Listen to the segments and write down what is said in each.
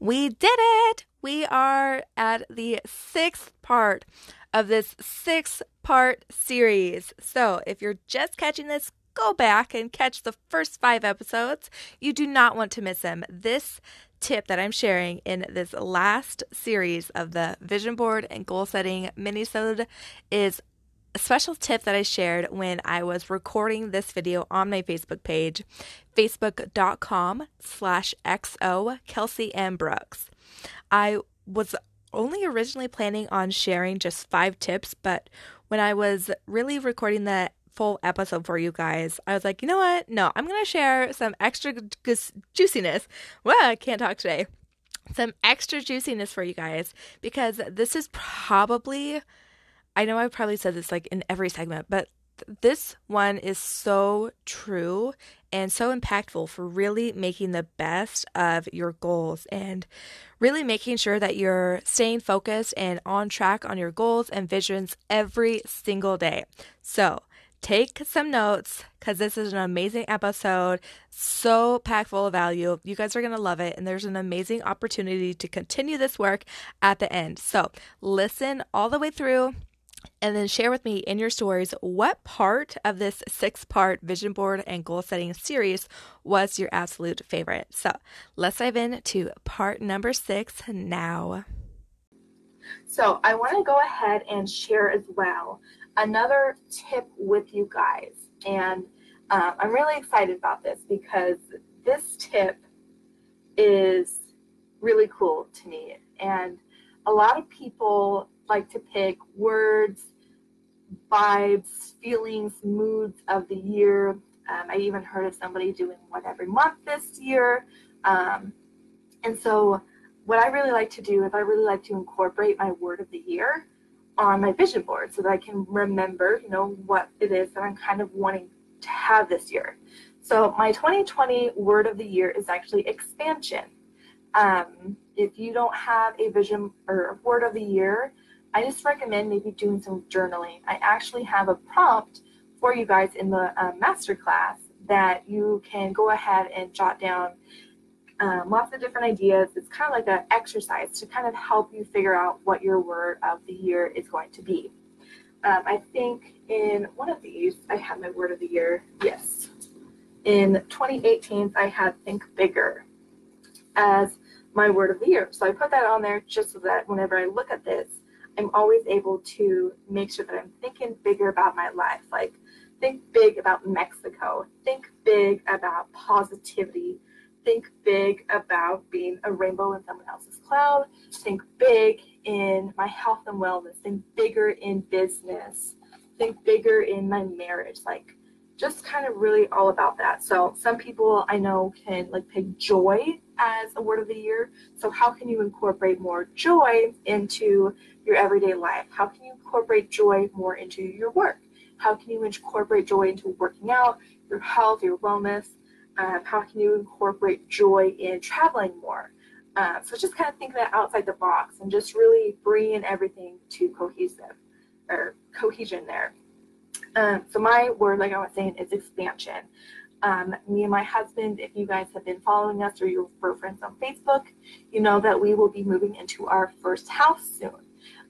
We did it! We are at the sixth part of this six part series. So if you're just catching this, go back and catch the first five episodes. You do not want to miss them. This tip that I'm sharing in this last series of the vision board and goal setting minisode is special tip that I shared when I was recording this video on my Facebook page, facebook.com slash xo Kelsey M. Brooks. I was only originally planning on sharing just five tips, but when I was really recording the full episode for you guys, I was like, you know what? No, I'm going to share some extra ju- juiciness. Well, I can't talk today. Some extra juiciness for you guys because this is probably, I know I've probably said this like in every segment, but this one is so true and so impactful for really making the best of your goals and really making sure that you're staying focused and on track on your goals and visions every single day. So, take some notes because this is an amazing episode, so packed full of value. You guys are going to love it, and there's an amazing opportunity to continue this work at the end. So, listen all the way through and then share with me in your stories what part of this six part vision board and goal setting series was your absolute favorite. So let's dive into part number six now. So, I want to go ahead and share as well another tip with you guys. And um, I'm really excited about this because this tip is really cool to me. And a lot of people like to pick words, vibes, feelings, moods of the year. Um, I even heard of somebody doing one every month this year. Um, and so, what I really like to do is I really like to incorporate my word of the year on my vision board so that I can remember, you know, what it is that I'm kind of wanting to have this year. So, my 2020 word of the year is actually expansion. Um, if you don't have a vision or word of the year, I just recommend maybe doing some journaling. I actually have a prompt for you guys in the uh, masterclass that you can go ahead and jot down um, lots of different ideas. It's kind of like an exercise to kind of help you figure out what your word of the year is going to be. Um, I think in one of these, I had my word of the year. Yes. In 2018, I had think bigger as my word of the year. So I put that on there just so that whenever I look at this, I'm always able to make sure that I'm thinking bigger about my life. Like, think big about Mexico, think big about positivity, think big about being a rainbow in someone else's cloud, think big in my health and wellness, think bigger in business, think bigger in my marriage. Like, just kind of really all about that. So some people I know can like pick joy as a word of the year. So how can you incorporate more joy into your everyday life? How can you incorporate joy more into your work? How can you incorporate joy into working out, your health, your wellness? Um, how can you incorporate joy in traveling more? Uh, so just kind of think that outside the box and just really bringing everything to cohesive or cohesion there. Um, so my word, like I was saying, is expansion. Um, me and my husband, if you guys have been following us or you're friends on Facebook, you know that we will be moving into our first house soon.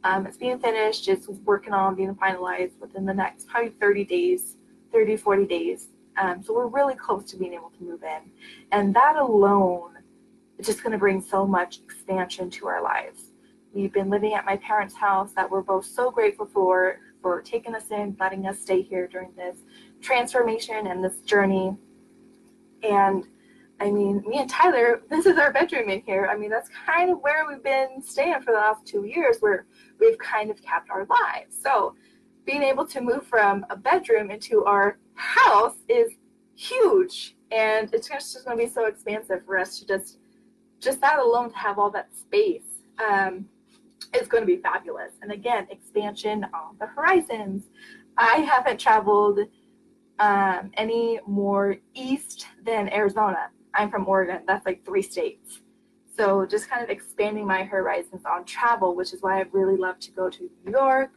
Um, it's being finished, it's working on being finalized within the next probably 30 days, 30, 40 days. Um, so we're really close to being able to move in. And that alone is just going to bring so much expansion to our lives. We've been living at my parents' house that we're both so grateful for, for taking us in, letting us stay here during this transformation and this journey. And I mean, me and Tyler, this is our bedroom in here. I mean, that's kind of where we've been staying for the last two years, where we've kind of kept our lives. So, being able to move from a bedroom into our house is huge, and it's just going to be so expansive for us to just, just that alone to have all that space. Um, is going to be fabulous. And again, expansion on the horizons. I haven't traveled um, any more east than Arizona. I'm from Oregon. That's like three states. So just kind of expanding my horizons on travel, which is why I really love to go to New York,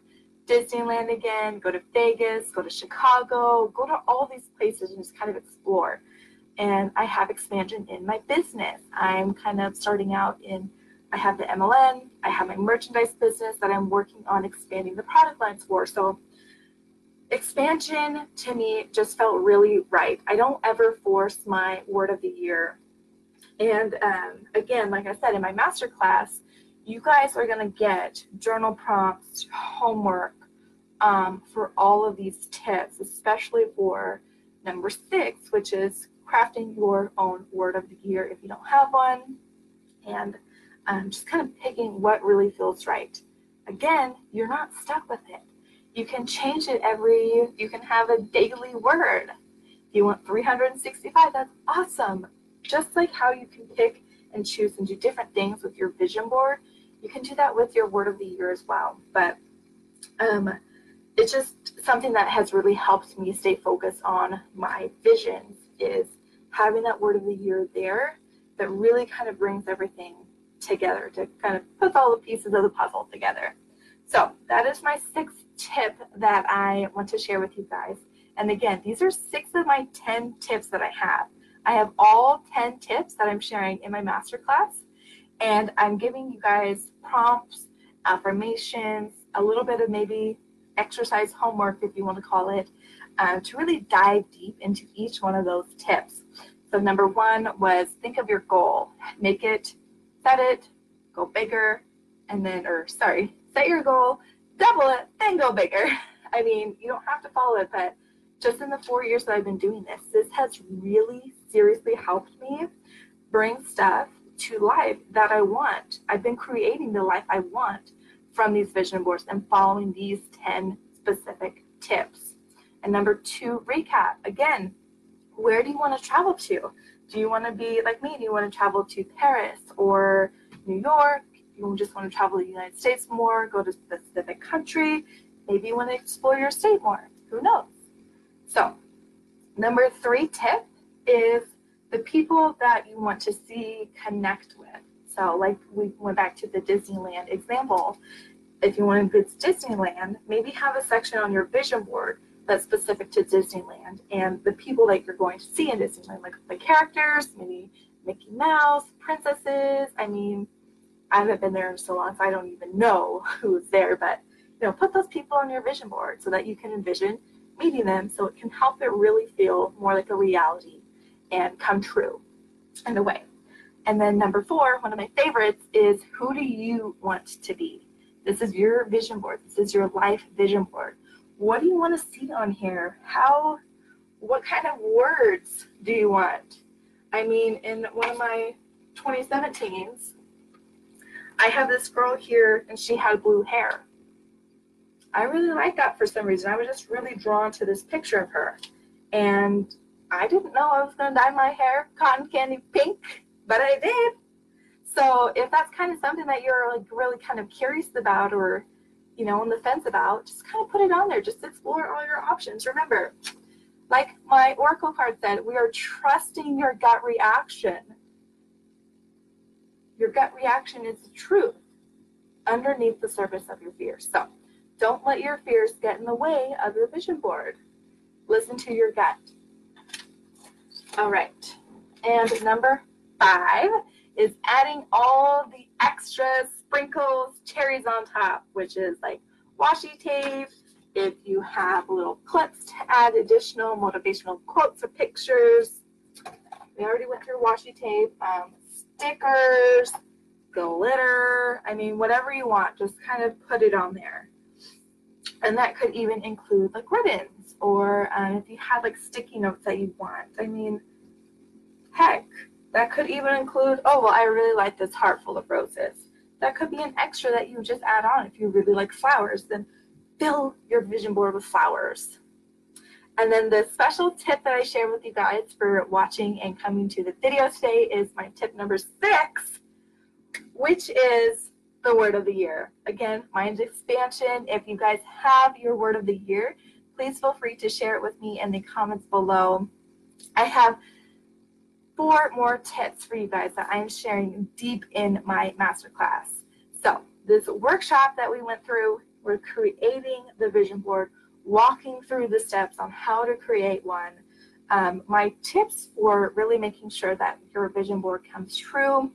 Disneyland again, go to Vegas, go to Chicago, go to all these places and just kind of explore. and I have expansion in my business. I'm kind of starting out in, I have the MLM, I have my merchandise business that I'm working on expanding the product lines for. So expansion to me just felt really right. I don't ever force my word of the year. And um, again, like I said in my masterclass, you guys are going to get journal prompts, homework um, for all of these tips, especially for number six, which is crafting your own word of the year if you don't have one, and um, just kind of picking what really feels right. Again, you're not stuck with it. You can change it every, you can have a daily word. If you want 365, that's awesome. Just like how you can pick and choose and do different things with your vision board, you can do that with your word of the year as well. But um, it's just something that has really helped me stay focused on my visions is having that word of the year there that really kind of brings everything together to kind of put all the pieces of the puzzle together. So that is my sixth tip that I want to share with you guys. And again, these are six of my 10 tips that I have. I have all 10 tips that I'm sharing in my masterclass. And I'm giving you guys prompts, affirmations, a little bit of maybe exercise homework, if you want to call it, uh, to really dive deep into each one of those tips. So, number one was think of your goal, make it, set it, go bigger, and then, or sorry, set your goal, double it, then go bigger. I mean, you don't have to follow it, but just in the four years that I've been doing this, this has really seriously helped me bring stuff to life that I want. I've been creating the life I want from these vision boards and following these 10 specific tips. And number two, recap. Again, where do you want to travel to? Do you want to be like me? Do you want to travel to Paris or New York? You just want to travel to the United States more, go to a specific country. Maybe you want to explore your state more. Who knows? So, number three tip is the people that you want to see connect with. So, like we went back to the Disneyland example. If you want to visit Disneyland, maybe have a section on your vision board that's specific to Disneyland and the people that you're going to see in Disneyland, like the characters, maybe Mickey Mouse, princesses. I mean, I haven't been there in so long, so I don't even know who's there, but you know, put those people on your vision board so that you can envision meeting them so it can help it really feel more like a reality and come true in a way. And then number four, one of my favorites is who do you want to be? This is your vision board. This is your life vision board. What do you want to see on here? How, what kind of words do you want? I mean, in one of my 2017s, I have this girl here and she had blue hair. I really like that for some reason. I was just really drawn to this picture of her. And I didn't know I was going to dye my hair cotton candy pink but I did. So if that's kind of something that you're like really kind of curious about or you know on the fence about, just kind of put it on there. Just explore all your options. Remember, like my oracle card said, we are trusting your gut reaction. Your gut reaction is the truth underneath the surface of your fears. So don't let your fears get in the way of your vision board. Listen to your gut. All right. And number five is adding all the extra sprinkles, cherries on top, which is like washi tape. If you have little clips to add additional motivational quotes or pictures, we already went through washi tape, um, stickers, glitter. I mean, whatever you want, just kind of put it on there. And that could even include like ribbons or um, if you have like sticky notes that you want. I mean, heck, that could even include, oh, well, I really like this heart full of roses. That could be an extra that you just add on if you really like flowers. Then fill your vision board with flowers. And then the special tip that I share with you guys for watching and coming to the video today is my tip number six, which is the word of the year. Again, mind expansion. If you guys have your word of the year, please feel free to share it with me in the comments below. I have four more tips for you guys that I'm sharing deep in my masterclass. So, this workshop that we went through, we're creating the vision board, walking through the steps on how to create one. um, my tips for really making sure that your vision board comes true,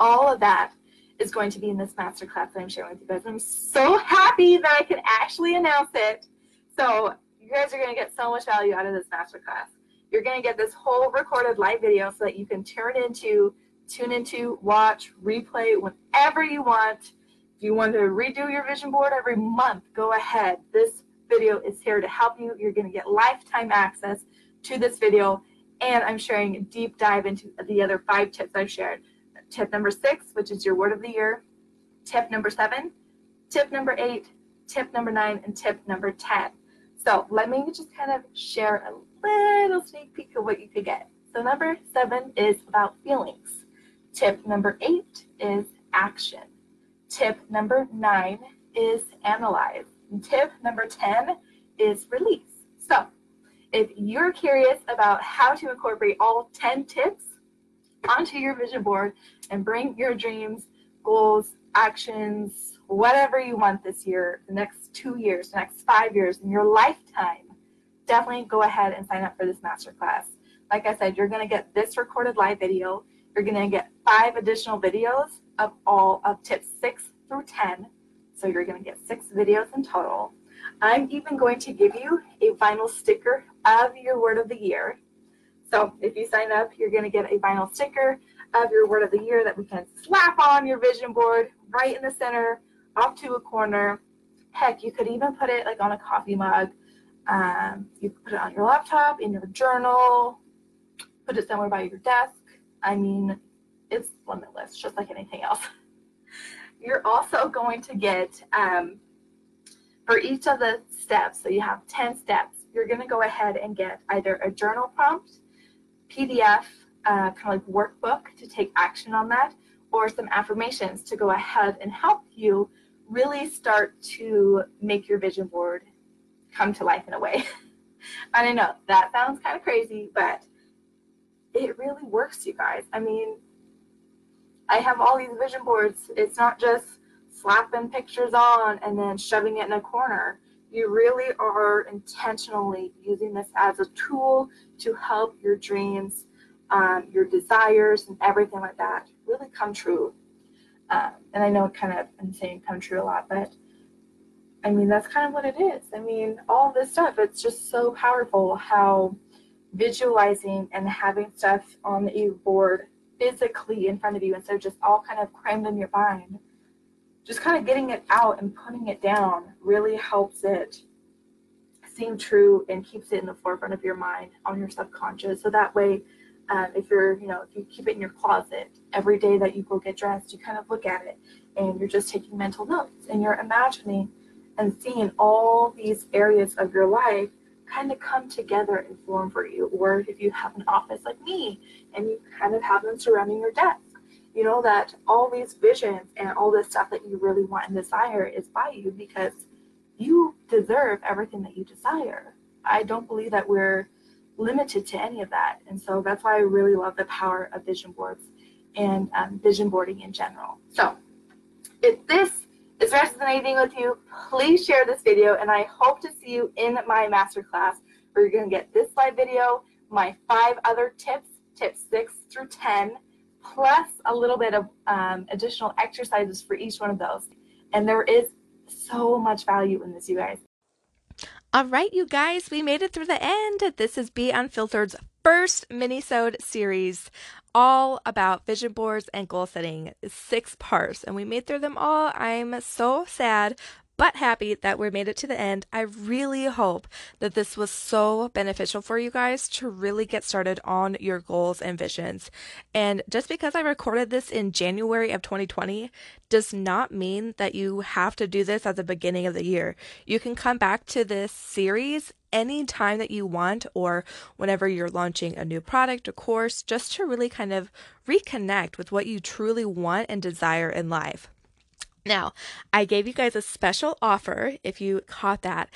all of that is going to be in this masterclass that I'm sharing with you guys. I'm so happy that I can actually announce it. So you guys are going to get so much value out of this masterclass. You're going to get this whole recorded live video so that you can turn into, tune into, watch, replay whenever you want. If you want to redo your vision board every month, go ahead. This video is here to help you. You're going to get lifetime access to this video, and I'm sharing a deep dive into the other five tips I've shared. Tip number six, which is your word of the year. Tip number seven, tip number eight, tip number nine, and tip number 10. So let me just kind of share a little sneak peek of what you could get. So number seven is about feelings. Tip number eight is action. Tip number nine is analyze. And tip number 10 is release. So if you're curious about how to incorporate all 10 tips onto your vision board and bring your dreams, goals, actions, whatever you want this year, the next two years, the next five years, in your lifetime, definitely go ahead and sign up for this masterclass. Like I said, you're going to get this recorded live video. You're going to get five additional videos of all of tips six through 10. So you're going to get six videos in total. I'm even going to give you a vinyl sticker of your word of the year. So if you sign up, you're going to get a vinyl sticker of your word of the year that we can slap on your vision board right in the center, off to a corner. Heck, you could even put it like on a coffee mug. Um, you could put it on your laptop, in your journal, put it somewhere by your desk. I mean, it's limitless, just like anything else. You're also going to get um, for each of the steps, so you have 10 steps, you're going to go ahead and get either a journal prompt, PDF, uh, kind of like workbook to take action on that, or some affirmations to go ahead and help you really start to make your vision board come to life in a way. I know that sounds kind of crazy, but it really works, you guys. I mean, I have all these vision boards. It's not just slapping pictures on and then shoving it in a corner. You really are intentionally using this as a tool to help your dreams, um, your desires, and everything like that really come true. Um, and I know it kind of I'm saying come true a lot, but I mean that's kind of what it is. I mean all this stuff. It's just so powerful how visualizing and having stuff on the board physically in front of you instead of just all kind of crammed in your mind just kind of getting it out and putting it down really helps it seem true and keeps it in the forefront of your mind on your subconscious. So that way, um, if you're, you know, if you keep it in your closet every day that you go get dressed, you kind of look at it and you're just taking mental notes and you're imagining and seeing all these areas of your life kind of come together and form for you. Or if you have an office like me and you kind of have them surrounding your desk you know that all these visions and all this stuff that you really want and desire is by you because you deserve everything that you desire. I don't believe that we're limited to any of that. And so that's why I really love the power of vision boards and um, vision boarding in general. So if this is resonating with you, please share this video and I hope to see you in my masterclass where you're going to get this live video, my five other tips, tips six through 10, plus a little bit of um, additional exercises for each one of those. And there is so much value in this, you guys. All right, you guys, we made it through the end. This is Be Unfiltered's first mini-sode series all about vision boards and goal setting. Six parts, and we made through them all. I'm so sad, but happy that we made it to the end. I really hope that this was so beneficial for you guys to really get started on your goals and visions. And just because I recorded this in January of 2020 does not mean that you have to do this at the beginning of the year. You can come back to this series anytime that you want or whenever you're launching a new product or course just to really kind of reconnect with what you truly want and desire in life. Now, I gave you guys a special offer if you caught that.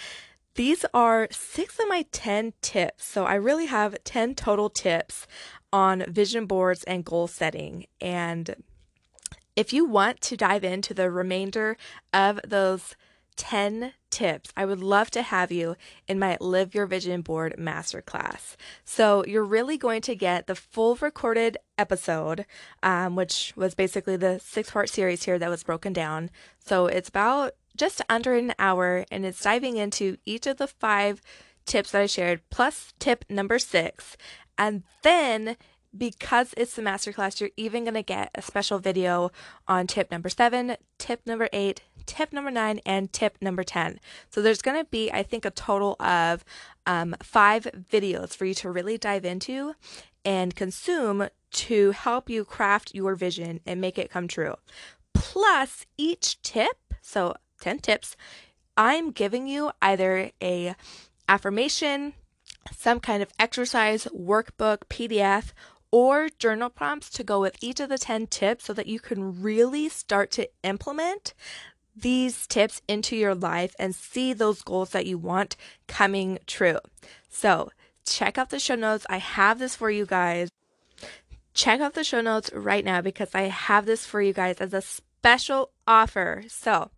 These are six of my 10 tips. So I really have 10 total tips on vision boards and goal setting. And if you want to dive into the remainder of those 10 tips, I would love to have you in my Live Your Vision Board Masterclass. So you're really going to get the full recorded episode, um, which was basically the six part series here that was broken down. So it's about just under an hour and it's diving into each of the five tips that I shared, plus tip number six. And then because it's the masterclass, you're even going to get a special video on tip number seven, tip number eight, tip number nine, and tip number 10. So there's going to be, I think, a total of um, five videos for you to really dive into and consume to help you craft your vision and make it come true. Plus, each tip, so 10 tips, I'm giving you either a affirmation, some kind of exercise, workbook, PDF, or journal prompts to go with each of the 10 tips so that you can really start to implement these tips into your life and see those goals that you want coming true. So, check out the show notes. I have this for you guys. Check out the show notes right now because I have this for you guys as a special offer. So,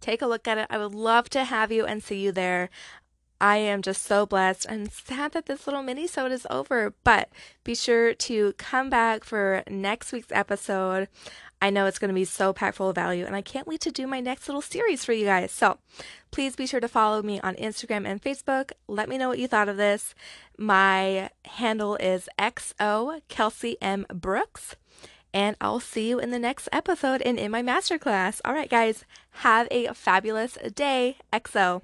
take a look at it. I would love to have you and see you there. I am just so blessed and sad that this little mini sode is over, but be sure to come back for next week's episode. I know it's going to be so packed full of value, and I can't wait to do my next little series for you guys. So please be sure to follow me on Instagram and Facebook. Let me know what you thought of this. My handle is XO Kelsey M. Brooks, and I'll see you in the next episode and in my masterclass. All right, guys, have a fabulous day. XO.